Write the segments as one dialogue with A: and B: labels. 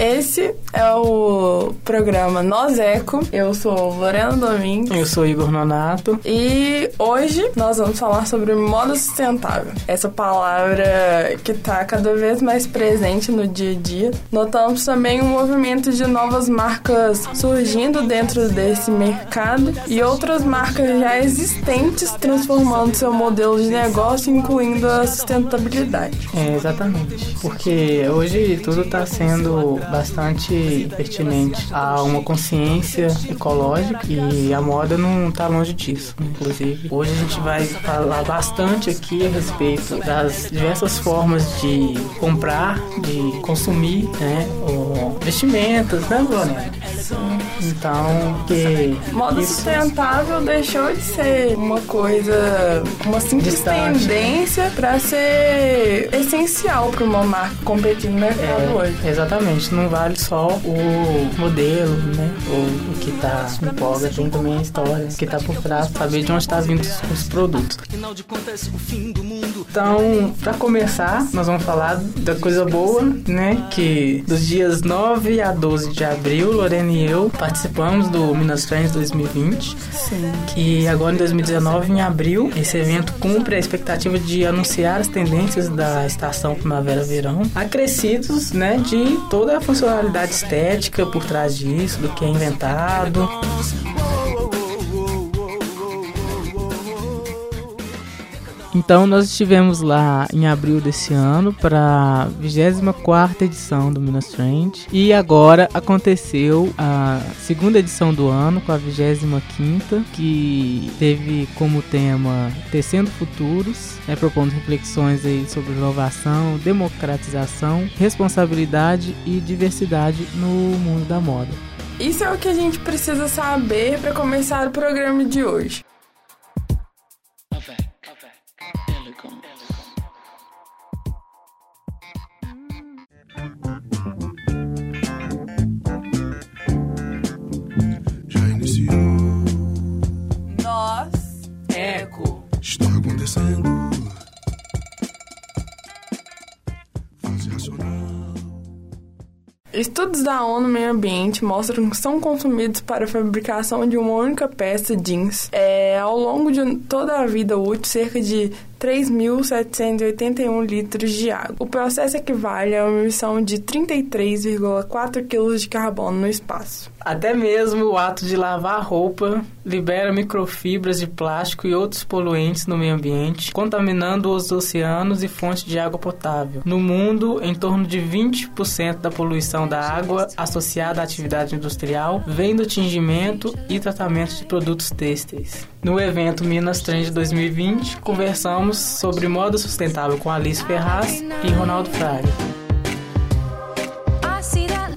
A: Esse é o programa Nós Eco. Eu sou Lorena Domingues.
B: Eu sou Igor Nonato.
A: E hoje nós vamos falar sobre moda sustentável. Essa palavra que está cada vez mais presente no dia a dia. Notamos também um movimento de novas marcas surgindo dentro desse mercado e outras marcas já existentes transformando seu modelo de negócio, incluindo a sustentabilidade.
B: É, exatamente. Porque hoje tudo está sendo bastante pertinente a uma consciência ecológica e a moda não está longe disso. Né? Inclusive, hoje a gente vai falar bastante aqui a respeito das diversas formas de comprar, de consumir, né, vestimentas, né, Bruna? Então, que
A: moda isso... sustentável deixou de ser uma coisa, uma simples Distante. tendência para ser essencial para uma marca competir no mercado é, hoje.
B: Exatamente, não vale só o modelo, né? O, o que tá em voga, tem também a história que tá por trás, saber de onde está vindo os produtos. Então, para começar, nós vamos falar da coisa boa, né? Que dos dias 9 a 12 de abril, Lorena e eu participamos do Minas Trends 2020.
A: Sim.
B: Que agora em 2019, em abril, esse evento cumpre a expectativa de anunciar as tendências da estação primavera-verão, acrescidos, né, de toda a funcionalidade estética por trás disso, do que é inventado. Então nós estivemos lá em abril desse ano para a 24 edição do Minas Trend e agora aconteceu a segunda edição do ano com a 25 que teve como tema Tecendo Futuros, né, propondo reflexões aí sobre inovação, democratização, responsabilidade e diversidade no mundo da moda.
A: Isso é o que a gente precisa saber para começar o programa de hoje. Estudos da ONU Meio Ambiente mostram que são consumidos para a fabricação de uma única peça jeans. É, ao longo de toda a vida útil cerca de 3.781 litros de água. O processo equivale a uma emissão de 33,4 kg de carbono no espaço.
B: Até mesmo o ato de lavar roupa libera microfibras de plástico e outros poluentes no meio ambiente, contaminando os oceanos e fontes de água potável. No mundo, em torno de 20% da poluição da água associada à atividade industrial vem do tingimento e tratamento de produtos têxteis. No evento Minas Trend 2020, conversamos sobre moda sustentável com Alice Ferraz e Ronaldo Fraga.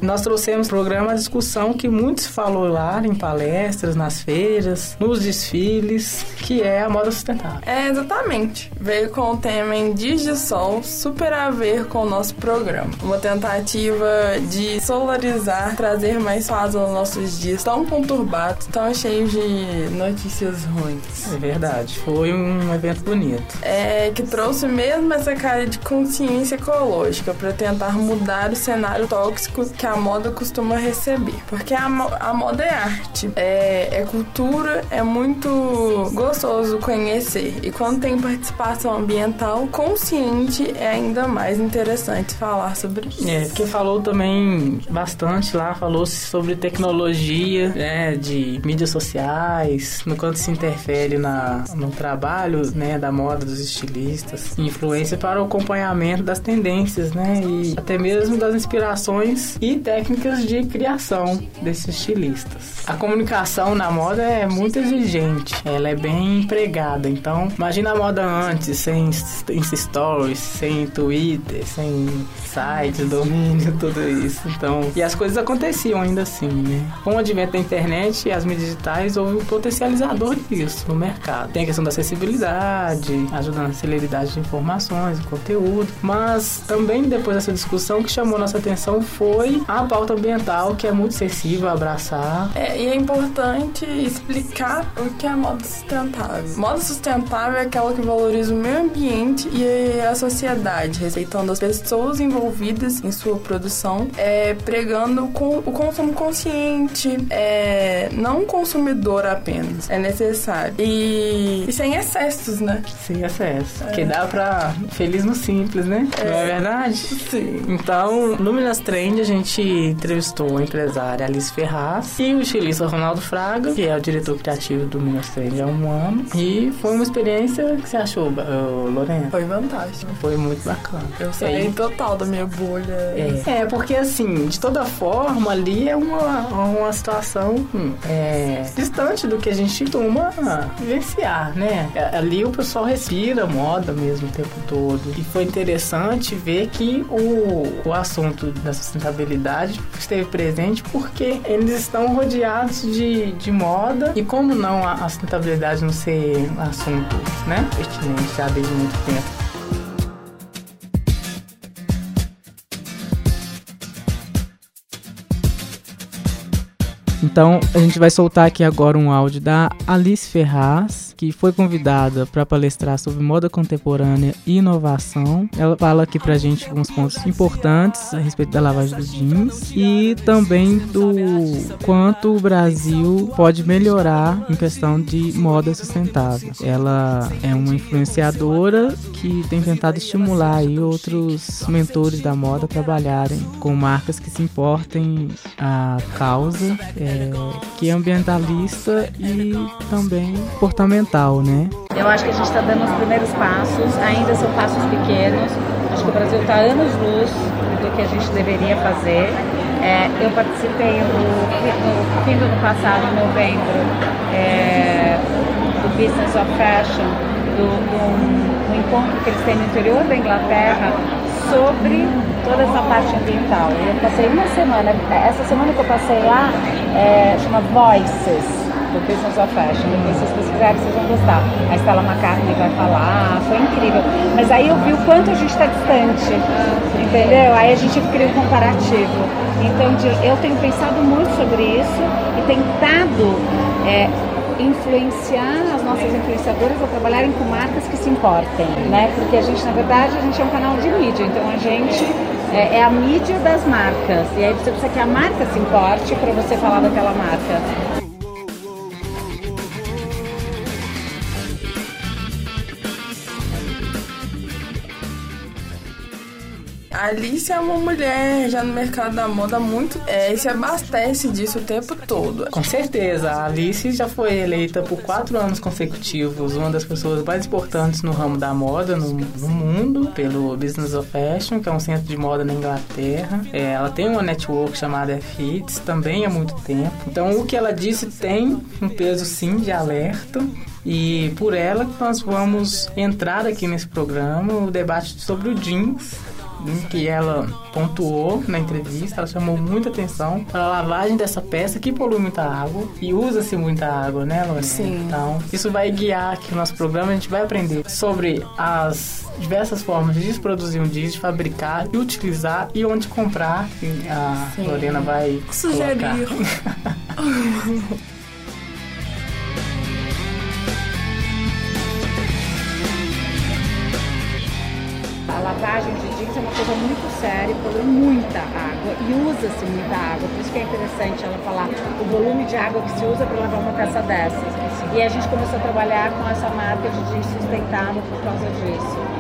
B: Nós trouxemos programa a discussão que muitos falou lá em palestras, nas feiras, nos desfiles, que é a moda sustentável.
A: É, exatamente. Veio com o tema em Dias de Sol, super a ver com o nosso programa. Uma tentativa de solarizar, trazer mais paz aos nossos dias tão conturbados, tão cheios de notícias ruins.
B: É verdade. Foi um evento bonito.
A: É, que trouxe mesmo essa cara de consciência ecológica para tentar mudar o cenário tóxico que a a moda costuma receber. Porque a, a moda é arte, é, é cultura, é muito gostoso conhecer. E quando tem participação ambiental consciente, é ainda mais interessante falar sobre isso.
B: É, porque falou também bastante lá, falou sobre tecnologia, né, de mídias sociais, no quanto se interfere na, no trabalho, né, da moda dos estilistas, influência para o acompanhamento das tendências, né, e até mesmo das inspirações e técnicas de criação desses estilistas. A comunicação na moda é muito exigente, ela é bem empregada. Então, imagina a moda antes, sem Insta Stories, sem Twitter, sem sites, domínio, tudo isso. Então, e as coisas aconteciam ainda assim, né? Com o advento da internet e as mídias digitais, houve um potencializador disso no mercado. Tem a questão da acessibilidade, ajudando na celeridade de informações, conteúdo, mas também depois dessa discussão, que chamou nossa atenção foi a pauta ambiental, que é muito sensível a abraçar.
A: É, e é importante explicar o que é moda sustentável. Moda sustentável é aquela que valoriza o meio ambiente e a sociedade, respeitando as pessoas envolvidas em sua produção, é, pregando com o consumo consciente, é, não consumidor apenas. É necessário. E, e sem excessos, né?
B: Sem excesso. É. Que dá pra feliz no simples, né? É. Não é verdade?
A: Sim.
B: Então, no Minas Trend, a gente entrevistou a empresária Alice Ferraz e o estilista Ronaldo Fraga, que é o diretor criativo do Minas Trend há um ano. E foi uma experiência que você achou, Lorena?
A: Foi fantástico.
B: Foi muito bacana.
A: Eu saí total da minha bolha.
B: É. é, porque assim, de toda forma, ali é uma, uma situação hum, é, distante do que a gente costuma vivenciar, né? É, ali o pessoal respira moda mesmo o tempo todo. E foi interessante ver que o, o assunto da sustentabilidade esteve presente porque eles estão rodeados de, de moda. E como não a, a sustentabilidade não ser assunto né, pertinente já desde muito tempo Então, a gente vai soltar aqui agora um áudio da Alice Ferraz, que foi convidada para palestrar sobre moda contemporânea e inovação. Ela fala aqui pra gente alguns pontos importantes a respeito da lavagem dos jeans e também do quanto o Brasil pode melhorar em questão de moda sustentável. Ela é uma influenciadora que tem tentado estimular aí outros mentores da moda a trabalharem com marcas que se importem a causa. É, que é ambientalista e também comportamental, né?
C: Eu acho que a gente está dando os primeiros passos, ainda são passos pequenos. Acho que o Brasil está anos-luz do que a gente deveria fazer. É, eu participei no, no, fim do ano passado, em novembro, é, do Business of Fashion, do, do, do encontro que eles têm no interior da Inglaterra sobre toda essa parte ambiental. Eu passei uma semana, essa semana que eu passei lá, é, chama Voices, do Business of Fashion. Depois vocês pesquisarem, vocês vão gostar. A Stella McCartney vai falar, foi incrível. Mas aí eu vi o quanto a gente está distante, entendeu? Aí a gente cria um comparativo. Então eu tenho pensado muito sobre isso e tentado é, influenciar as nossas influenciadoras a trabalharem com marcas que se importem, né? Porque a gente, na verdade, a gente é um canal de mídia, então a gente é, é a mídia das marcas. E aí você precisa que a marca se importe para você falar daquela marca.
A: A Alice é uma mulher já no mercado da moda há muito é, e se abastece disso o tempo todo.
B: Com certeza. A Alice já foi eleita por quatro anos consecutivos uma das pessoas mais importantes no ramo da moda no, no mundo, pelo Business of Fashion, que é um centro de moda na Inglaterra. É, ela tem uma network chamada FITS também há muito tempo. Então, o que ela disse tem um peso sim de alerta. E por ela nós vamos entrar aqui nesse programa o debate sobre o jeans que ela pontuou na entrevista, ela chamou muita atenção para a lavagem dessa peça que polui muita água e usa-se muita água, né, Lorena?
A: Sim.
B: Então, isso vai guiar aqui o nosso programa, a gente vai aprender sobre as diversas formas de produzir um disco, de fabricar e utilizar e onde comprar. A Sim. Lorena vai
A: sugerir.
C: lavagem de coisa muito séria, polui muita água e usa-se muita água. Por isso que é interessante ela falar o volume de água que se usa para lavar uma peça dessas. E a gente começou a trabalhar com essa marca de sustentável por causa disso.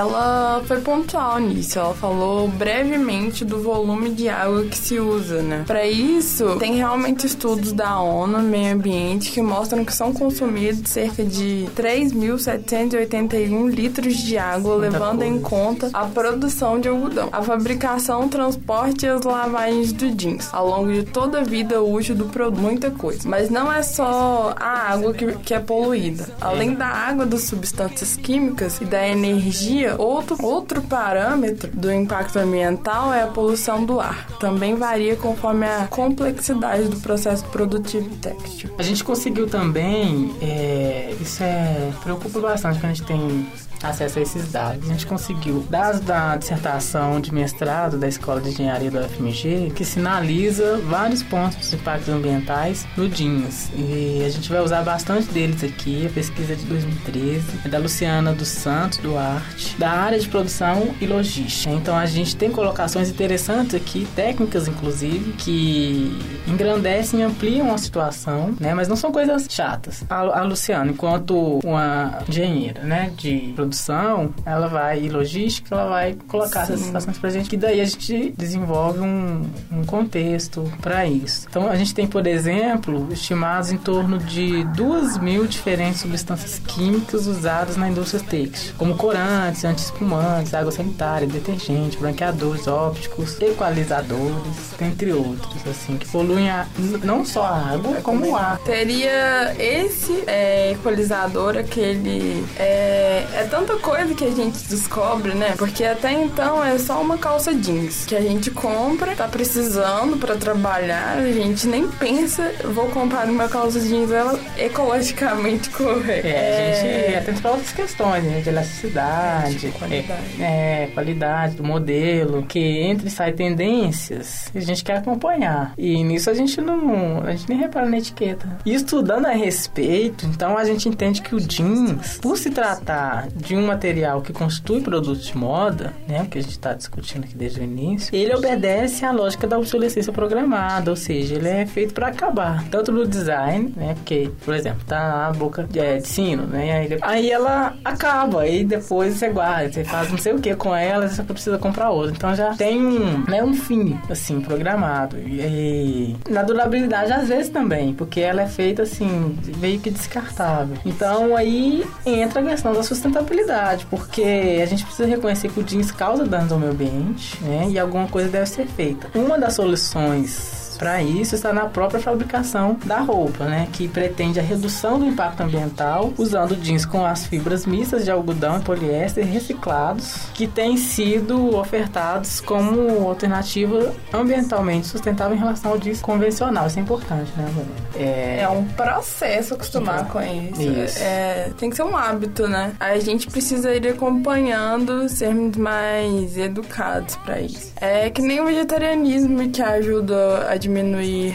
A: Ela foi pontual nisso. Ela falou brevemente do volume de água que se usa, né? Para isso, tem realmente estudos da ONU Meio Ambiente que mostram que são consumidos cerca de 3.781 litros de água, Muita levando coisa. em conta a produção de algodão, a fabricação, transporte e as lavagens do jeans, ao longo de toda a vida útil do produto. Muita coisa. Mas não é só a água que, que é poluída. Além da água, das substâncias químicas e da energia outro, outro parâmetro do impacto ambiental é a poluição do ar. Também varia conforme a complexidade do processo produtivo têxtil.
B: A gente conseguiu também, é, isso é preocupa bastante quando a gente tem acesso a esses dados. A gente conseguiu, dados da dissertação de mestrado da Escola de Engenharia da UFMG, que sinaliza vários pontos dos impactos ambientais no DINS. E a gente vai usar bastante deles aqui, a pesquisa de 2013, é da Luciana dos Santos Duarte, da área de produção e logística. Então a gente tem colocações interessantes aqui, técnicas inclusive, que engrandecem e ampliam a situação, né? Mas não são coisas chatas. A, a Luciana, enquanto uma engenheira, né, de produção produção, ela vai, e logística, ela vai colocar Sim. essas situações pra gente, que daí a gente desenvolve um, um contexto para isso. Então a gente tem, por exemplo, estimados em torno de duas mil diferentes substâncias químicas usadas na indústria têxtil, como corantes, anti-espumantes, água sanitária, detergente, branqueadores ópticos, equalizadores, entre outros, assim, que poluem a, não só a água, como o ar.
A: Teria esse é, equalizador, aquele. É, é tão tanta coisa que a gente descobre, né? Porque até então é só uma calça jeans que a gente compra, tá precisando para trabalhar, a gente nem pensa, vou comprar uma calça jeans ela ecologicamente correta.
B: É, a gente atenta para outras questões, né? De elasticidade, de qualidade. É, é, qualidade do modelo, que entre e sai tendências, a gente quer acompanhar. E nisso a gente não, a gente nem repara na etiqueta. E estudando a respeito, então a gente entende que o jeans, por se tratar de de um material que constitui produtos de moda, né, que a gente está discutindo aqui desde o início, ele obedece à lógica da obsolescência programada, ou seja, ele é feito para acabar, tanto no design, né, porque, por exemplo, tá a boca de, é, de sino, né, aí, aí ela acaba, e depois você guarda, você faz não sei o que com ela, você precisa comprar outra, então já tem um, né, um fim, assim, programado, e, e na durabilidade às vezes também, porque ela é feita assim, meio que descartável, então aí entra a questão da sustentabilidade porque a gente precisa reconhecer que o jeans causa danos ao meio ambiente, né? E alguma coisa deve ser feita. Uma das soluções para isso está na própria fabricação da roupa, né, que pretende a redução do impacto ambiental usando jeans com as fibras mistas de algodão e poliéster reciclados, que têm sido ofertados como alternativa ambientalmente sustentável em relação ao jeans convencional. Isso é importante, né,
A: É, é um processo acostumar com isso. isso. É, tem que ser um hábito, né? A gente precisa ir acompanhando, sermos mais educados para isso. É que nem o vegetarianismo que ajuda a diminuir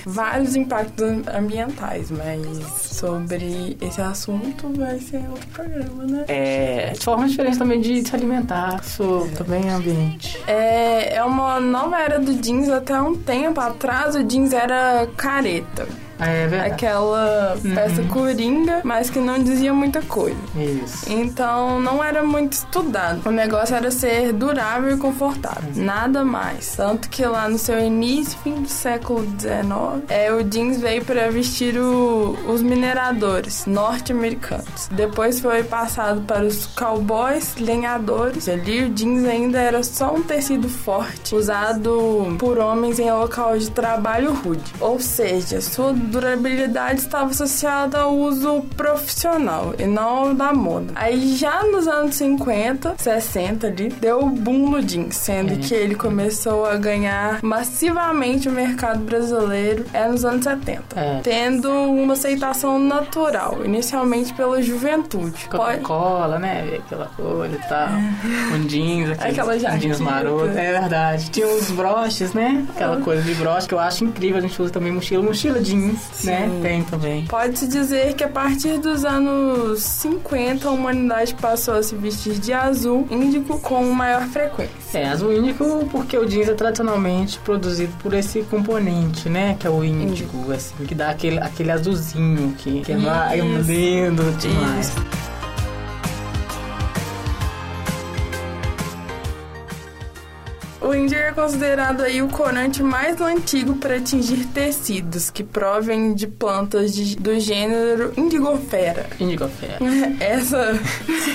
A: vários impactos ambientais, mas sobre esse assunto vai ser outro programa, né?
B: É, de forma diferente também de se alimentar, sobre também ambiente.
A: É, é uma nova era do jeans, até um tempo atrás o jeans era careta.
B: É verdade.
A: Aquela uhum. peça coringa, mas que não dizia muita coisa.
B: Isso.
A: Então não era muito estudado. O negócio era ser durável e confortável. Uhum. Nada mais. Tanto que lá no seu início, fim do século XIX, é, o jeans veio para vestir o, os mineradores norte-americanos. Depois foi passado para os cowboys, lenhadores. Ali o jeans ainda era só um tecido forte, usado por homens em local de trabalho rude. Ou seja, sua durabilidade estava associada ao uso profissional e não da moda. Aí já nos anos 50, 60 ali, deu o boom no jeans, sendo é. que ele começou a ganhar massivamente o mercado brasileiro é nos anos 70, é. tendo uma aceitação natural, inicialmente pela juventude.
B: Coca-Cola, né? Aquela coisa e tal. É. Um jeans, aquele,
A: Aquela
B: um jeans maroto. É verdade. Tinha uns broches, né? Aquela coisa de broche que eu acho incrível. A gente usa também mochila, mochila jeans né? Sim. né? Tem também.
A: Pode-se dizer que a partir dos anos 50 a humanidade passou a se vestir de azul índico com maior frequência.
B: É, azul índico porque o jeans é tradicionalmente produzido por esse componente, né? Que é o índico, assim, que dá aquele, aquele azulzinho que, que é, é lindo demais. Isso.
A: Índio é considerado aí o corante mais antigo para atingir tecidos que provém de plantas de, do gênero Indigofera.
B: Indigofera.
A: Essa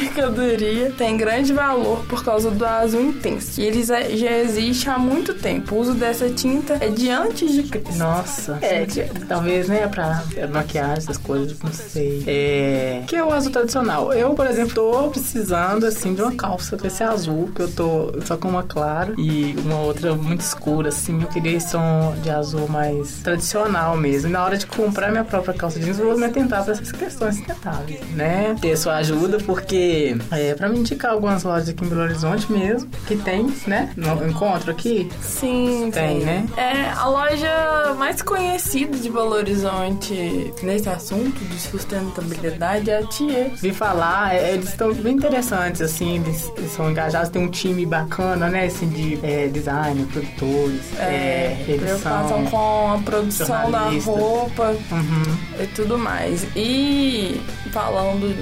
A: mercadoria tem grande valor por causa do azul intenso. E ele já existe há muito tempo. O uso dessa tinta é de antes de Cristo.
B: Nossa. É, talvez, né, pra maquiagem, essas coisas, não sei. É. Que é o azul tradicional. Eu, por exemplo, tô precisando, assim, de uma calça com esse azul, que eu tô só com uma clara e uma outra muito escura, assim. Eu queria esse tom de azul mais tradicional mesmo. E na hora de comprar minha própria calça jeans, eu vou me atentar pra essas questões sustentáveis, né? Ter sua ajuda, porque é pra me indicar algumas lojas aqui em Belo Horizonte mesmo, que tem, né? No encontro aqui?
A: Sim,
B: tem,
A: sim.
B: né?
A: É a loja mais conhecida de Belo Horizonte nesse assunto de sustentabilidade é a Thier.
B: Vi falar, é, eles estão bem interessantes, assim, eles, eles, são engajados, tem um time bacana, né, assim, de é, design, produtores, é,
A: é preocupação com a produção da roupa
B: uhum.
A: e tudo mais. E falando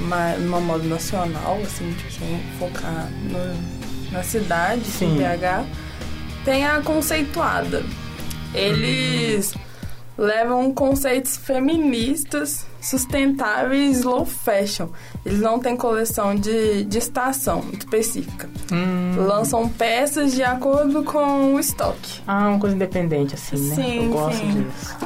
A: uma, uma modo nacional, assim, tipo, focar no, na cidade,
B: Sim.
A: em PH, tem a conceituada. Eles levam conceitos feministas, sustentáveis, slow fashion. Eles não têm coleção de, de estação específica.
B: Hum.
A: Lançam peças de acordo com o estoque.
B: Ah, uma coisa independente, assim, né?
A: Sim,
B: Eu gosto
A: sim.
B: disso.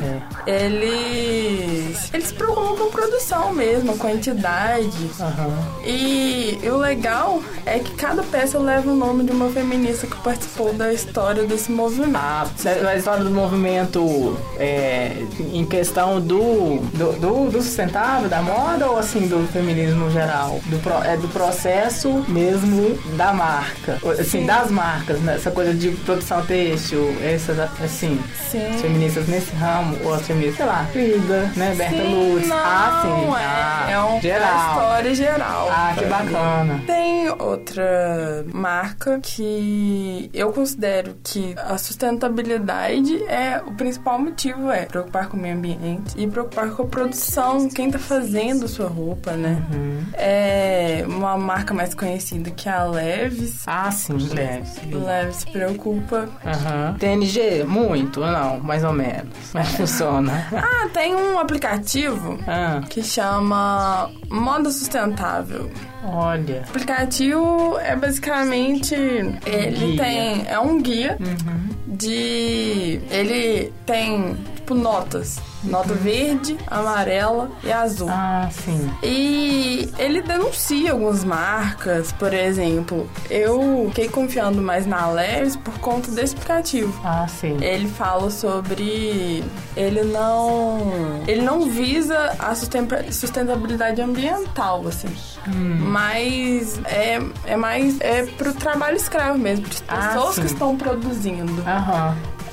B: É.
A: Eles. Eles com produção mesmo, quantidade.
B: Aham.
A: E, e o legal é que cada peça leva o nome de uma feminista que participou da história desse movimento.
B: Ah, a história do movimento é, em questão do, do, do, do sustentável, da moda ou assim do feminismo geral? Do, pro- é do processo mesmo da marca. Assim,
A: Sim.
B: das marcas, né? Essa coisa de produção têxtil, essas assim.
A: Sim.
B: As feministas nesse ramo, ou as feministas, sei lá, Frida, né? Berta
A: Sim,
B: Lutz.
A: não,
B: ah, sim.
A: É,
B: ah,
A: é um,
B: geral.
A: a história geral.
B: Ah, que bacana.
A: Tem outra marca que eu considero que a sustentabilidade é o principal motivo é preocupar com o meio ambiente e preocupar com a produção, quem tá fazendo sua roupa, né?
B: Uhum.
A: É uma marca mais conhecida que é a Levis.
B: Ah, sim, leve.
A: Levis se preocupa.
B: Aham. TNG, muito ou não? Mais ou menos. Mas funciona.
A: Ah, tem um aplicativo
B: Ah,
A: que chama Moda Sustentável.
B: olha.
A: O aplicativo é basicamente. Ele
B: Guia.
A: tem. É um guia
B: Uhum.
A: De. Ele tem, tipo, notas. Nota verde, amarela e azul.
B: Ah, sim.
A: E ele denuncia algumas marcas, por exemplo. Eu fiquei confiando mais na Levis por conta desse aplicativo.
B: Ah, sim.
A: Ele fala sobre. Ele não. Ele não visa a susten- sustentabilidade ambiental, assim.
B: Hum.
A: Mas é, é mais. É pro trabalho escravo mesmo, de
B: Ah,
A: pessoas que estão produzindo.
B: Aham.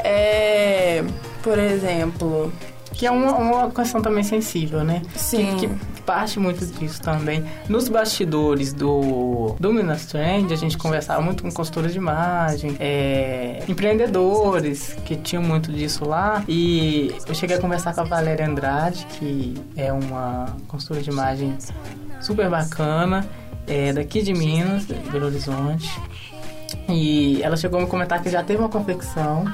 A: É. Por exemplo.
B: Que é uma, uma questão também sensível, né?
A: Sim.
B: Que, que parte muito disso também. Nos bastidores do, do Minas Trend, a gente conversava muito com consultores de imagem, é, empreendedores que tinham muito disso lá. E eu cheguei a conversar com a Valéria Andrade, que é uma consultora de imagem super bacana, é daqui de Minas, de Belo Horizonte. E ela chegou a me comentar que já teve uma confecção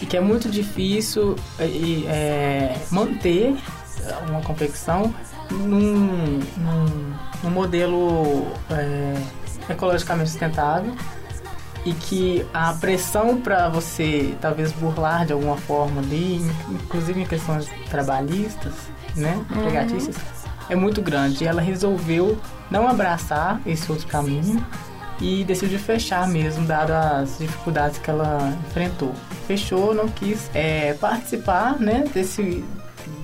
B: e que é muito difícil é, manter uma confecção num, num, num modelo é, ecologicamente sustentável. E que a pressão para você talvez burlar de alguma forma ali, inclusive em questões trabalhistas, né, empregatícias, é muito grande. E ela resolveu não abraçar esse outro caminho e decidiu fechar mesmo, dado as dificuldades que ela enfrentou. Fechou, não quis é, participar, né, desse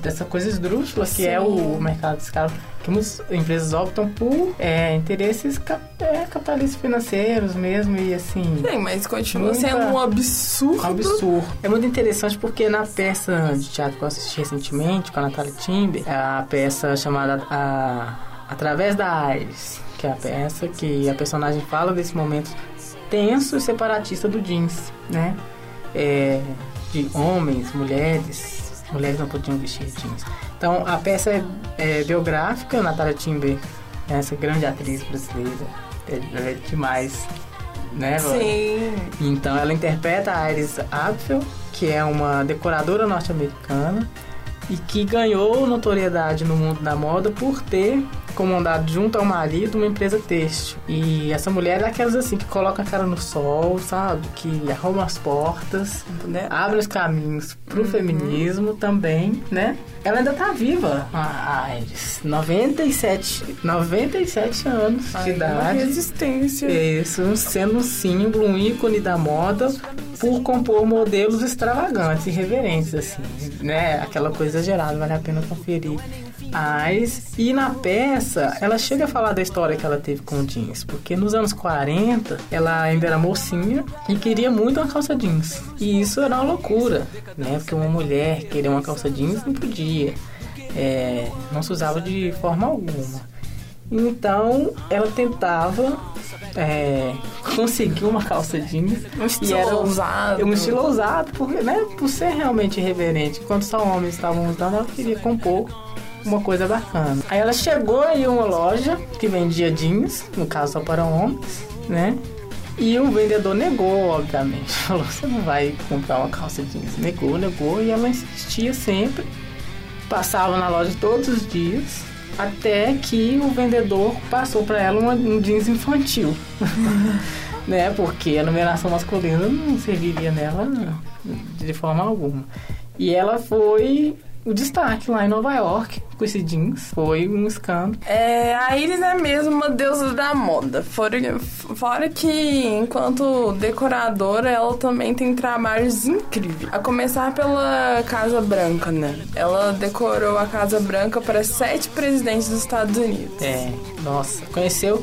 B: dessa coisa esdrúxula que é o mercado escravo, que muitas empresas optam por é, interesses cap é, capitalistas financeiros mesmo e assim
A: Sim, mas continua
B: Muita-
A: sendo um absurdo.
B: um absurdo. É muito interessante porque na peça de teatro que eu assisti recentemente com a Natália Timber, a peça chamada a, Através da Aires, que é a peça que a personagem fala desse momento tenso e separatista do jeans, né? É, de homens, mulheres, mulheres não podiam vestir jeans. Então a peça é, é biográfica, Natália Timber essa grande atriz brasileira, é, é demais. né?
A: Sim.
B: Então ela interpreta a Iris Apfel, que é uma decoradora norte-americana e que ganhou notoriedade no mundo da moda por ter comandado junto ao marido uma empresa têxtil. E essa mulher é daquelas assim que coloca a cara no sol, sabe? Que arruma as portas, né? abre os caminhos pro
A: Uhum.
B: feminismo também, né? Ela ainda tá viva, a a Iris. 97, 97 anos de
A: Ai, uma
B: idade.
A: resistência.
B: Isso, sendo um símbolo, um ícone da moda por compor modelos extravagantes e reverentes, assim, né? Aquela coisa exagerada, vale a pena conferir. Mas, e na peça, ela chega a falar da história que ela teve com jeans, porque nos anos 40 ela ainda era mocinha e queria muito uma calça jeans. E isso era uma loucura, né? Porque uma mulher querer uma calça jeans não podia, é, não se usava de forma alguma. Então ela tentava é, conseguir uma calça jeans.
A: Um estilo ousado.
B: Um estilo ousado, porque, né, por ser realmente irreverente. Enquanto só homens estavam usando, ela queria compor uma coisa bacana. Aí ela chegou em uma loja que vendia jeans, no caso só para homens, né? E o vendedor negou, obviamente. Falou, você não vai comprar uma calça jeans. Negou, negou. E ela insistia sempre. Passava na loja todos os dias. Até que o vendedor passou para ela um jeans infantil. né? Porque a numeração masculina não serviria nela de forma alguma. E ela foi o destaque lá em Nova York com esse jeans. Foi um escândalo.
A: É, a Iris é mesmo uma deusa da moda. Fora, fora que, enquanto decoradora, ela também tem trabalhos incríveis. A começar pela Casa Branca, né? Ela decorou a Casa Branca para sete presidentes dos Estados Unidos.
B: É, nossa, conheceu.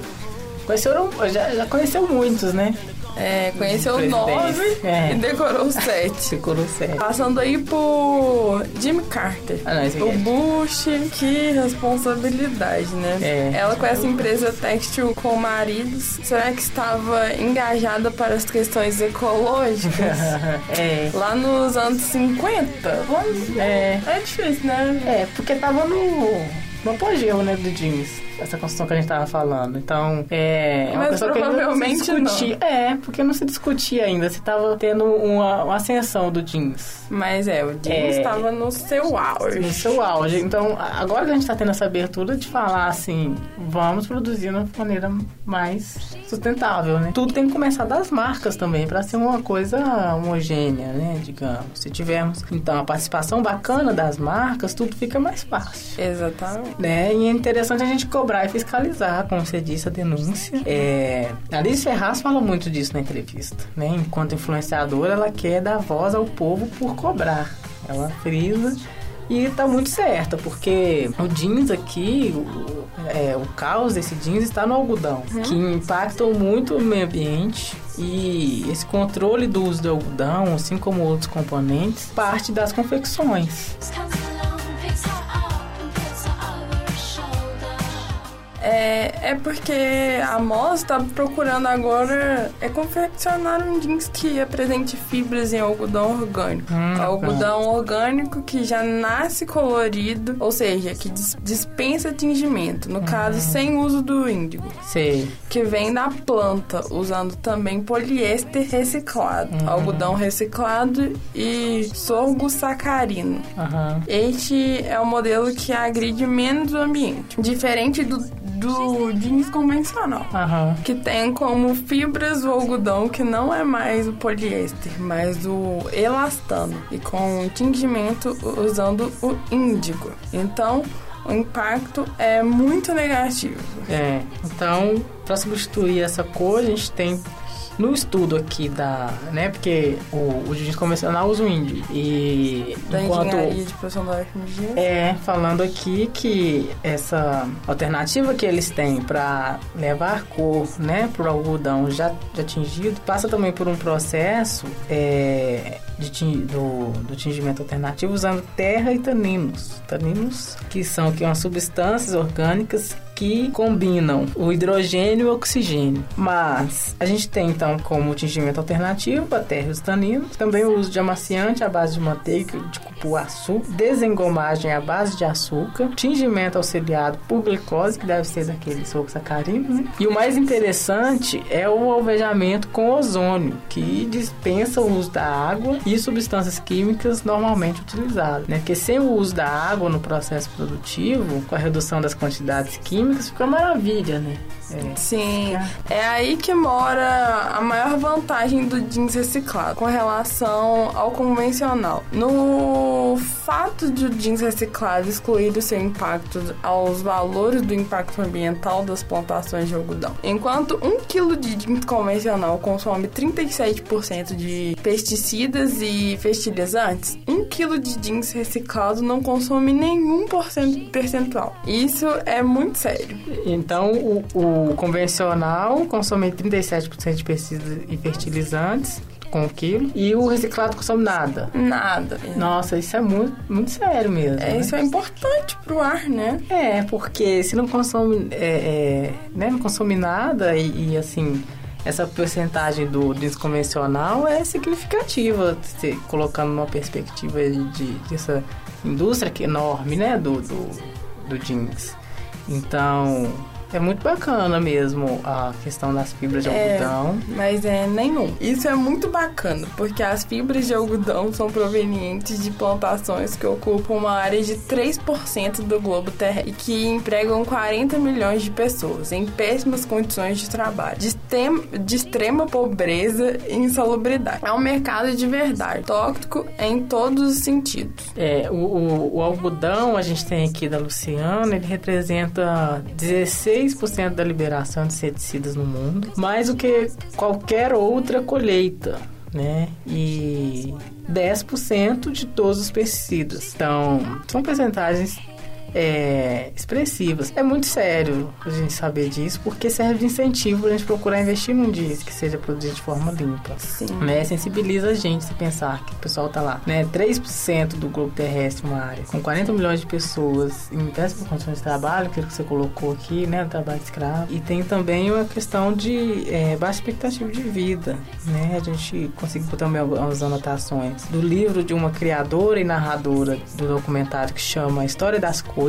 B: Conheceu, já, já conheceu muitos, né?
A: É, conheceu
B: Presidentes.
A: nove
B: É.
A: e decorou sete.
B: Ficou sério.
A: Passando aí por Jimmy Carter.
B: Ah, não,
A: O
B: é-
A: Bush, que responsabilidade, né?
B: É.
A: Ela com essa empresa têxtil com maridos, será que estava engajada para as questões ecológicas?
B: é.
A: Lá nos anos 50? Vamos-
B: É.
A: É difícil, né?
B: É, porque tava no, no apogeu, né, do jeans. Essa construção que a gente tava falando. Então, é. é uma
A: Mas
B: questão que não se
A: provavelmente
B: discutia. É, porque não se discutia ainda. Se tava tendo uma, uma ascensão do jeans.
A: Mas é, o jeans
B: É.
A: estava no seu auge.
B: No seu auge. Então, agora que a gente tá tendo essa abertura de falar assim, vamos produzir de uma maneira mais sustentável, né? Tudo tem que começar das marcas também, pra ser uma coisa homogênea, né? Digamos. Se tivermos, então, a participação bacana das marcas, tudo fica mais fácil.
A: Exatamente.
B: né? E é interessante a gente cobrar e fiscalizar, como você disse, a denúncia. É, a Alice Ferraz fala muito disso na entrevista, né? Enquanto influenciadora, ela quer dar voz ao povo por cobrar. Ela frisa e tá muito certa, porque o jeans aqui, o, é, o caos desse jeans está no algodão, que impactam muito o meio ambiente. E esse controle do uso do algodão, assim como outros componentes, parte das confecções.
A: É, é porque a Moss está procurando agora é confeccionar um jeans que apresente fibras em algodão orgânico.
B: Hum,
A: algodão orgânico que já nasce colorido, ou seja, que dis- dispensa tingimento, no caso sem uso do índigo,
B: Sei.
A: que vem da planta, usando também poliéster reciclado, algodão reciclado e sorgo sacarino.
B: Aham.
A: Este é o modelo que agride menos o ambiente, diferente do, do jeans convencional, que tem como fibras o algodão, que não é mais o poliéster, mas o elastano, e com tingimento usando o índigo. Então, o impacto é muito negativo.
B: É, então, para substituir essa cor, a gente tem no estudo aqui da, né, porque o, o jeans convencional usa o índio e
A: Da
B: enquanto
A: de produção da UFMG.
B: é falando aqui que essa alternativa que eles têm para levar cor, né, pro algodão já, já tingido, passa também por um processo é, de, do, do tingimento alternativo usando terra e taninos. Taninos que são que umas substâncias orgânicas que combinam o hidrogênio e o oxigênio. Mas a gente tem então como tingimento alternativo a terra e os taninos, também o uso de amaciante à base de manteiga de cupuaçu, desengomagem à base de açúcar, tingimento auxiliado por glicose, que deve ser daquele sacarino, né? E o mais interessante é o alvejamento com ozônio, que dispensa o uso da água e substâncias químicas normalmente utilizadas, né? Porque sem o uso da água no processo produtivo, com a redução das quantidades químicas, fica uma maravilha, né? É.
A: Sim, é aí que mora a maior vantagem do jeans reciclado com relação ao convencional. No fato de o jeans reciclado excluir o seu impacto aos valores do impacto ambiental das plantações de algodão. Enquanto um quilo de jeans convencional consome 37% de pesticidas e fertilizantes, um quilo de jeans reciclado não consome nenhum porcento percentual. Isso é muito sério.
B: Então, o, o convencional consome 37% de pesticidas e fertilizantes com o quilo e o reciclado consome nada.
A: Nada.
B: Nossa, isso é muito, muito sério mesmo.
A: É,
B: né?
A: isso é importante pro ar, né?
B: É, porque se não consome, é, é, né, não consome nada e, e, assim, essa porcentagem do desconvencional é significativa, se colocando numa perspectiva de, dessa indústria que é enorme, né, do, do, do jeans. Então, é muito bacana mesmo a questão das fibras de
A: É.
B: algodão.
A: Mas é nenhum. Isso é muito bacana, porque as fibras de algodão são provenientes de plantações que ocupam uma área de 3% do globo terrestre e que empregam 40 milhões de pessoas em péssimas condições de trabalho, de, extrem- de extrema pobreza e insalubridade. É um mercado de verdade, tóxico em todos os sentidos.
B: É, o, o, o algodão, a gente tem aqui da Luciana, ele representa 16% da liberação de inseticidas no mundo, mais do que qualquer outra colheita. Né? E 10% de todos os pesticidas. Então, são percentagens é, expressivas. É muito sério a gente saber disso, porque serve de incentivo pra gente procurar investir num diesel que seja produzido de forma limpa.
A: Sim.
B: Né? Sensibiliza a gente se pensar que o pessoal tá lá, né? 3% do globo terrestre, uma área, com 40 milhões de pessoas em péssimas condições de trabalho, aquilo que você colocou aqui, né? Trabalho escravo. E tem também uma questão de é, baixa expectativa de vida, né? A gente conseguiu botar também algumas anotações do livro de uma criadora e narradora do documentário que chama A História das Coisas.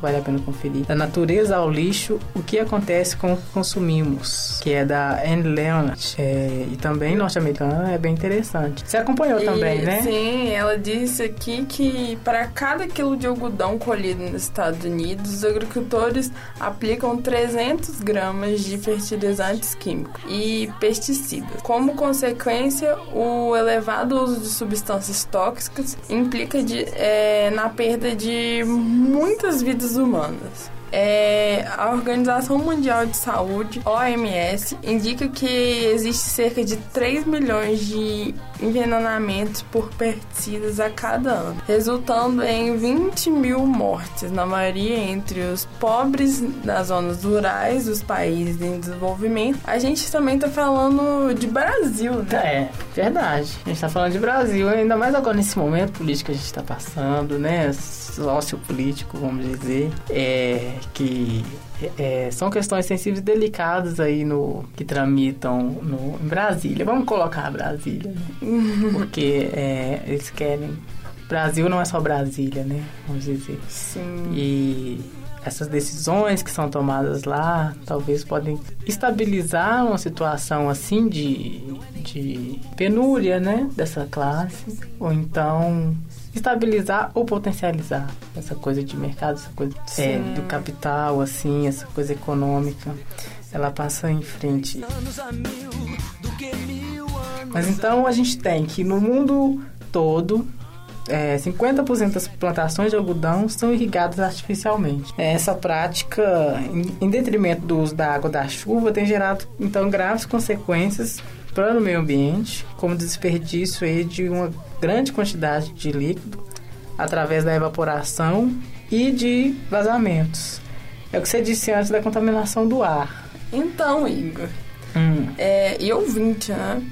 B: Vale a pena conferir. Da natureza ao lixo, o que acontece com o que consumimos, que é da Anne Leonard, é, e também norte-americana, é bem interessante. Você acompanhou também,
A: E,
B: né?
A: Sim, ela disse aqui que para cada quilo de algodão colhido nos Estados Unidos, os agricultores aplicam 300 gramas de fertilizantes químicos e pesticidas. Como consequência, o elevado uso de substâncias tóxicas implica de- é, na perda de muitas vidas humanas. É, a Organização Mundial de Saúde, OMS, indica que existe cerca de 3 milhões de envenenamentos por pesticidas a cada ano, resultando em 20 mil mortes, na maioria entre os pobres das zonas rurais, os países em desenvolvimento. A gente também tá falando de Brasil, né?
B: É, verdade. A gente tá falando de Brasil, ainda mais agora nesse momento político que a gente tá passando, né? Sociopolítico, vamos dizer. É que é, são questões sensíveis e delicadas aí no que tramitam no, em Brasília. Vamos colocar Brasília, né? Porque é, eles querem. Brasil não é só Brasília, né? Vamos dizer.
A: Sim.
B: E essas decisões que são tomadas lá talvez podem estabilizar uma situação assim de, de penúria, né, dessa classe, ou então estabilizar ou potencializar essa coisa de mercado, essa coisa é, do capital, assim, essa coisa econômica, ela passa em frente. Mas então a gente tem que no mundo todo é, 50% das plantações de algodão são irrigadas artificialmente. É, Essa prática, em, em detrimento do uso da água da chuva, tem gerado então graves consequências para o meio ambiente, como desperdício aí de uma grande quantidade de líquido através da evaporação e de vazamentos. É o que você disse antes da contaminação do ar.
A: Então, Igor,
B: Hum.
A: é, e ouvinte, né?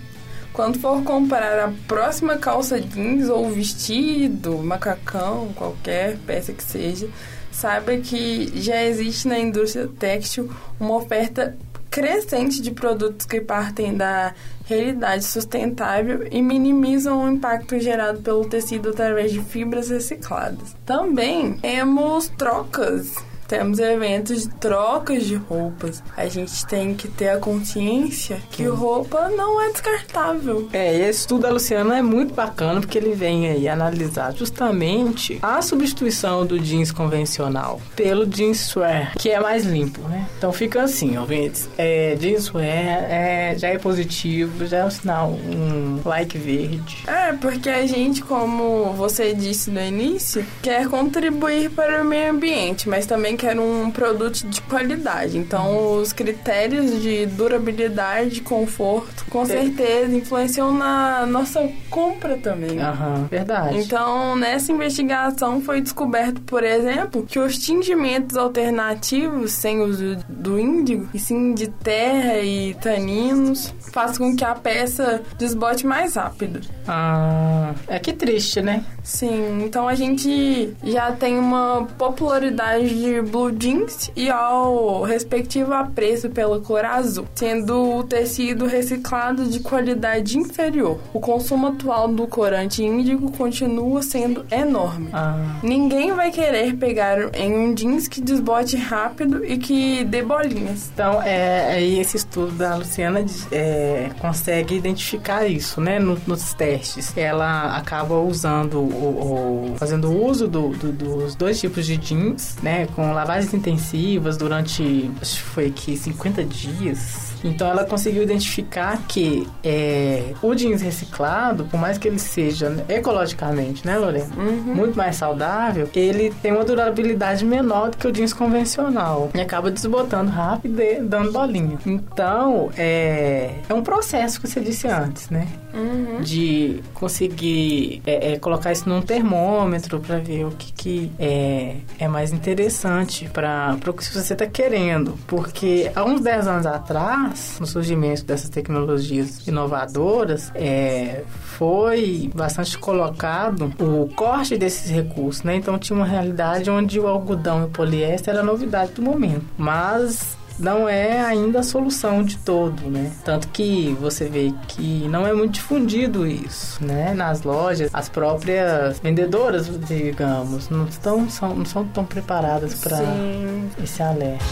A: quando for comprar a próxima calça jeans ou vestido, macacão, qualquer peça que seja, saiba que já existe na indústria têxtil uma oferta crescente de produtos que partem da realidade sustentável e minimizam o impacto gerado pelo tecido através de fibras recicladas. Também temos trocas. Temos eventos de trocas de roupas. A gente tem que ter a consciência que roupa não é descartável.
B: É, e esse estudo da Luciana é muito bacana porque ele vem aí analisar justamente a substituição do jeans convencional pelo jeanswear, que é mais limpo, né? Então fica assim, ouvintes, é, jeanswear é, já é positivo, já é um sinal, um like verde.
A: É, porque a gente, como você disse no início, quer contribuir para o meio ambiente, mas também quer um produto de qualidade. Então, os critérios de durabilidade, conforto, com certeza influenciam na nossa compra também.
B: Aham, verdade.
A: Então, nessa investigação foi descoberto, por exemplo, que os tingimentos alternativos sem uso do índigo, e sim de terra e taninos, faz com que a peça desbote mais rápido.
B: Ah, é que triste, né?
A: Sim, então a gente já tem uma popularidade de blue jeans e ao respectivo apreço pela cor azul, sendo o tecido reciclado de qualidade inferior. O consumo atual do corante índigo continua sendo enorme.
B: Ah,
A: Ninguém vai querer pegar em um jeans que desbote rápido e que dê bolinhas.
B: então, é, aí esse estudo da Luciana é, consegue identificar isso, né, no- nos testes. Ela acaba usando, o, o- fazendo uso do- do- dos dois tipos de jeans, né, com lavagens intensivas durante, acho que foi aqui, 50 dias. Então ela conseguiu identificar que é, o jeans reciclado, por mais que ele seja ecologicamente, né, Lorena? Muito mais saudável, ele tem uma durabilidade menor do que o jeans convencional. E acaba desbotando rápido e dando bolinha. Então, é, é um processo que você disse antes, né? De conseguir é, é, colocar isso num termômetro para ver o que, que é, é mais interessante para o que você está querendo. Porque há uns 10 anos atrás, no surgimento dessas tecnologias inovadoras, é, foi bastante colocado o corte desses recursos, né? Então tinha uma realidade onde o algodão e o poliéster era a novidade do momento. Mas não é ainda a solução de todo, né? Tanto que você vê que não é muito difundido isso, né? Nas lojas, as próprias vendedoras, digamos, não estão são, não são tão preparadas para esse alerta.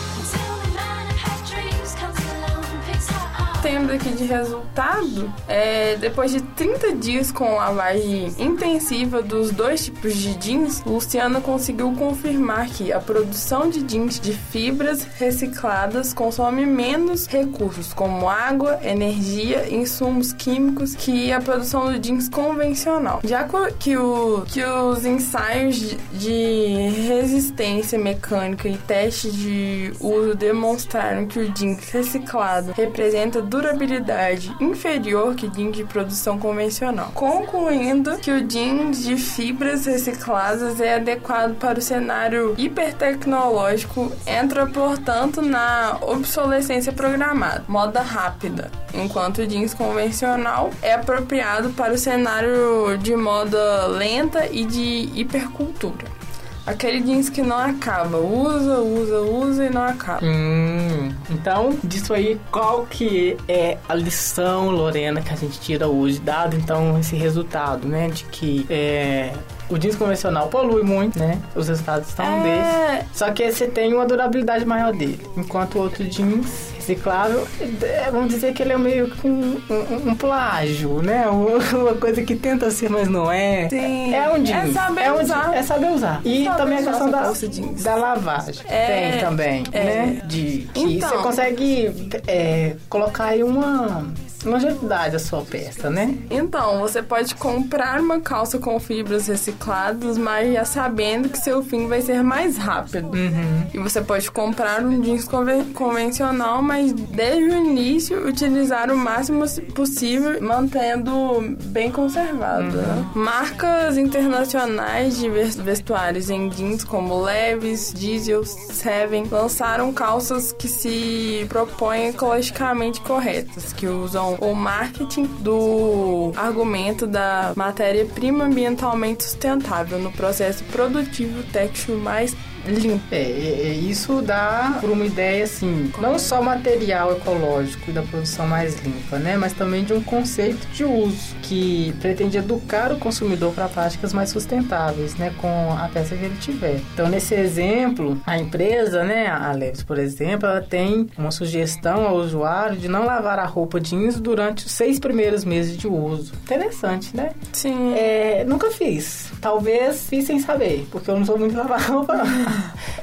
A: Temos aqui de resultado, é, depois de 30 dias com lavagem intensiva dos dois tipos de jeans, Luciana conseguiu confirmar que a produção de jeans de fibras recicladas consome menos recursos, como água, energia, insumos químicos, que a produção do jeans convencional. Já que, o, que os ensaios de, de resistência mecânica e testes de uso demonstraram que o jeans reciclado representa durabilidade inferior que jeans de produção convencional, concluindo que o jeans de fibras recicladas é adequado para o cenário hipertecnológico, entra, portanto, na obsolescência programada, moda rápida, enquanto o jeans convencional é apropriado para o cenário de moda lenta e de hipercultura. Aquele jeans que não acaba, usa, usa, usa e não acaba.
B: Hum, então, disso aí, qual que é a lição, Lorena, que a gente tira hoje, dado então esse resultado, né? De que é, o jeans convencional polui muito, né? Os resultados estão desses.
A: É,
B: Só que você tem uma durabilidade maior dele. Enquanto o outro jeans reciclável, é, vamos dizer que ele é meio que um, um- um plágio, né? Uma coisa que tenta ser, mas não é.
A: Sim.
B: É um jeans.
A: É saber
B: é um
A: usar.
B: É saber usar. E
A: Saber
B: também a questão da,
A: jeans.
B: da lavagem.
A: É,
B: Tem também,
A: é.
B: né? De que
A: Então.
B: você consegue é, colocar aí uma longevidade a sua peça, né?
A: Então, você pode comprar uma calça com fibras recicladas, mas já sabendo que seu fim vai ser mais rápido.
B: Uhum.
A: E você pode comprar um jeans conven- convencional, mas desde o início utilizar o máximo possível, mantendo bem conservado. né? Marcas internacionais de ves- vestuários em jeans como Levi's, Diesel, Seven lançaram calças que se propõem ecologicamente corretas, que usam o marketing do argumento da matéria-prima ambientalmente sustentável no processo produtivo têxtil mais limpo.
B: É, é, é, isso dá por uma ideia assim, não só material ecológico e da produção mais limpa, né, mas também de um conceito de uso que pretende educar o consumidor para práticas mais sustentáveis, né, com a peça que ele tiver. Então, nesse exemplo, a empresa, né, a Leves, por exemplo, ela tem uma sugestão ao usuário de não lavar a roupa jeans durante os seis primeiros meses de uso. Interessante, né?
A: Sim.
B: É, nunca fiz. Talvez fiz sem saber, porque eu não sou muito lavar roupa.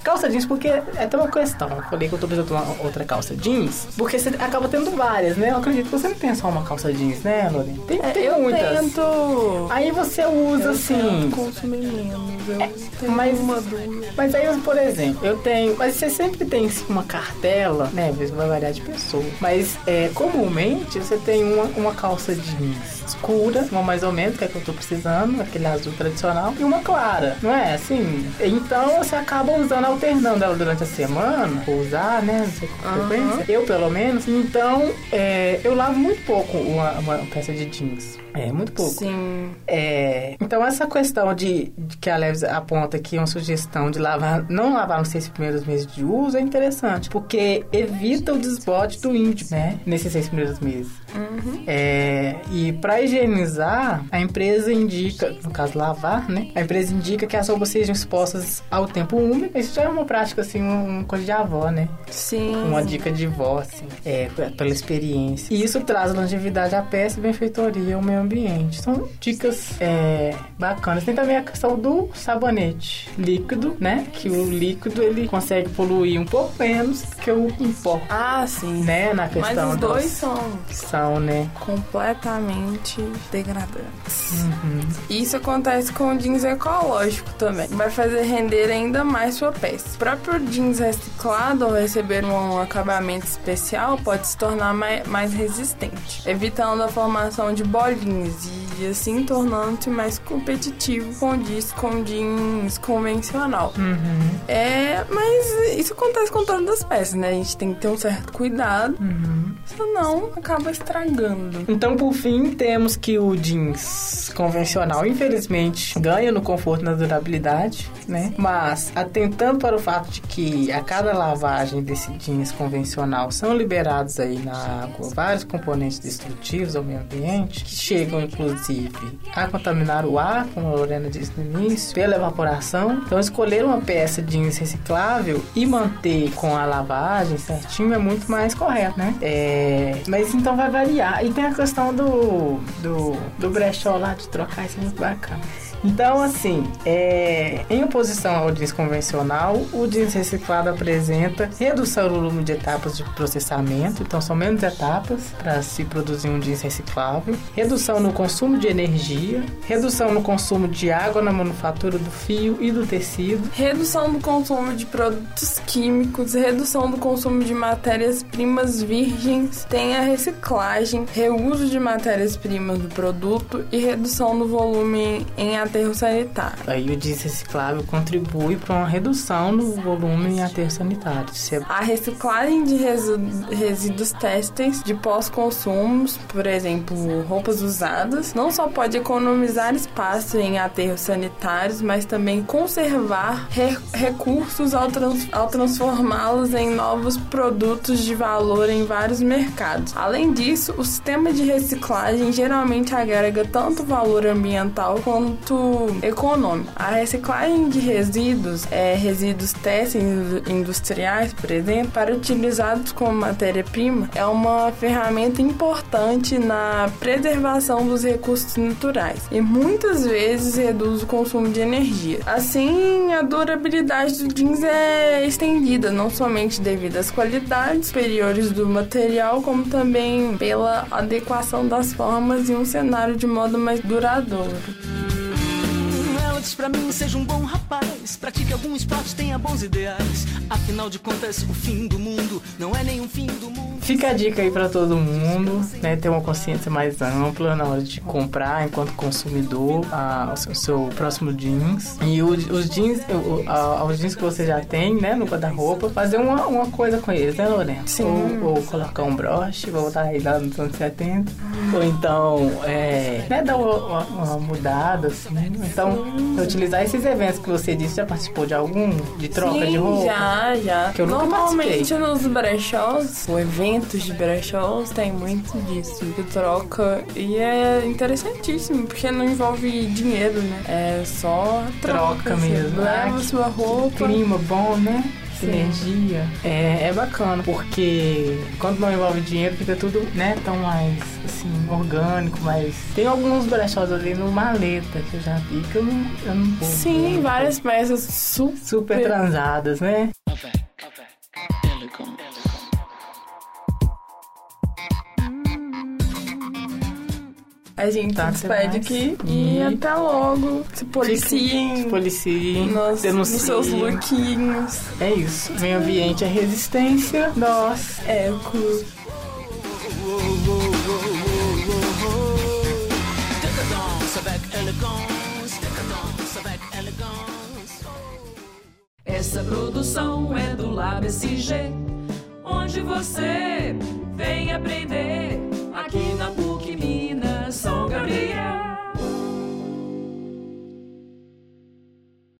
B: Calça jeans, porque é até uma questão. Eu falei que eu tô precisando de outra calça jeans, porque você acaba tendo várias, né? Eu acredito que você não tem só uma calça jeans, né, Lorena? Tem,
A: É,
B: tem
A: eu
B: muitas.
A: tento.
B: Aí você usa
A: eu
B: assim.
A: consumir menos. Eu tenho
B: mas-
A: uma duas.
B: Mas aí, por exemplo, eu tenho. Mas você sempre tem assim, uma cartela, né? Às vezes vai variar de pessoa. Mas é, comumente você tem uma, uma calça jeans escura, uma mais ou menos, que é que eu tô precisando, aquele azul tradicional, e uma clara, não é? Assim. Então você acaba usando, alternando ela durante a semana, ou usar, né? Não sei frequência. Eu, pelo menos. Então, é, eu lavo muito pouco uma, uma peça de jeans. É, muito pouco.
A: Sim.
B: É, então essa questão de, de que a Leves aponta aqui uma sugestão de lavar, não lavar nos seis primeiros meses de uso é interessante, porque evita o desbote do índio, né? Nesses seis primeiros meses. É, e para higienizar, a empresa indica, no caso lavar, né? A empresa indica que as roupas sejam expostas ao tempo úmido. Isso já é uma prática assim, uma, coisa de avó, né?
A: Sim.
B: Uma dica de vó, assim, é, pela experiência. E isso traz longevidade à peça e benfeitoria ao meio ambiente. São dicas é, bacanas. Tem também a questão do sabonete líquido, né? Que o líquido ele consegue poluir um pouco menos que o em pó,
A: Ah, sim.
B: né? Na
A: Mas
B: questão
A: os dois são
B: são, né?
A: completamente degradantes.
B: Uhum.
A: Isso acontece com o jeans ecológico também. Vai fazer render ainda mais sua peça. O próprio jeans reciclado, ao receber um acabamento especial, pode se tornar mai- mais resistente, evitando a formação de bolinhas e assim tornando-se mais competitivo condiz com jeans convencional.
B: Uhum.
A: É, mas isso acontece com todas as peças, né? A gente tem que ter um certo cuidado,
B: Uhum.
A: senão acaba estragando.
B: Então, por fim, temos que o jeans convencional, infelizmente, ganha no conforto e na durabilidade, né? Mas, atentando para o fato de que a cada lavagem desse jeans convencional são liberados aí na água vários componentes destrutivos ao meio ambiente, que chegam, inclusive, a contaminar o ar, como a Lorena disse no início, pela evaporação. Então, escolher uma peça de jeans reciclável e manter com a lavagem certinho é muito mais correto, né? É, mas então vai variar. E tem a questão do, do, do brechó lá de trocar, isso é muito bacana. Então, assim, é, em oposição ao jeans convencional, o jeans reciclado apresenta redução no número de etapas de processamento, então são menos etapas para se produzir um jeans reciclável, redução no consumo de energia, redução no consumo de água na manufatura do fio e do tecido,
A: Redução do consumo de produtos químicos, redução do consumo de matérias-primas virgens, tem a reciclagem, reuso de matérias-primas do produto e redução do volume em aterro sanitário.
B: Aí o jeans reciclável contribui para uma redução no volume em aterro sanitário. Isso é
A: A reciclagem de resíduos têxteis de pós-consumos, por exemplo, roupas usadas, não só pode economizar espaço em aterros sanitários, mas também conservar re- recursos ao, trans- ao transformá-los em novos produtos de valor em vários mercados. Além disso, o sistema de reciclagem geralmente agrega tanto valor ambiental quanto econômico. A reciclagem de resíduos, é, resíduos têxteis industriais, por exemplo, para utilizados como matéria-prima, é uma ferramenta importante na preservação dos recursos naturais e muitas vezes reduz o consumo de energia. Assim, a durabilidade do jeans é estendida, não somente devido às qualidades superiores do material, como também pela adequação das formas em um cenário de modo mais duradouro.
D: Diz pra mim, seja um bom rapaz. Pratique algum esporte, tenha bons ideais. Afinal de contas, o fim do mundo não é nenhum fim do mundo.
B: Fica a dica aí pra todo mundo, né? Ter uma consciência mais ampla na hora de comprar, enquanto consumidor, a- o seu, próximo jeans. E o- os jeans, o- a- os jeans que você já tem, né? No guarda-roupa, fazer uma, uma coisa com eles, né, Lorena?
A: Sim.
B: Ou, ou colocar um broche, voltar aí lá nos anos 70. Ou então, é, né? Dar uma, uma- uma mudada, assim. Então, utilizar esses eventos que você disse, já participou de algum? De troca
A: Sim,
B: de roupa?
A: já, já.
B: Que eu nunca
A: Normalmente nos brechós, ou eventos de brechós, tem muito disso, de troca. E é interessantíssimo, porque não envolve dinheiro, né? É só troca,
B: Troca
A: assim.
B: mesmo.
A: Leva
B: Ah,
A: sua roupa.
B: clima bom, né? Energia. É, é bacana, porque quando não envolve dinheiro fica tudo, né, tão mais, assim, orgânico, mas tem alguns brechós ali no maleta que eu já vi que eu não, eu não vou.
A: Sim, várias peças super.
B: Super transadas, né?
A: A gente
B: Tá,
A: despede
B: até
A: aqui e
B: E-
A: até logo. Se
B: Se
A: policiem
B: policiem,
A: nos, nos seus lookinhos.
B: É isso. Meio ambiente é resistência. Nós.
A: Eco.
D: Décadence
E: Essa produção é do Lab SG, onde você vem aprender aqui na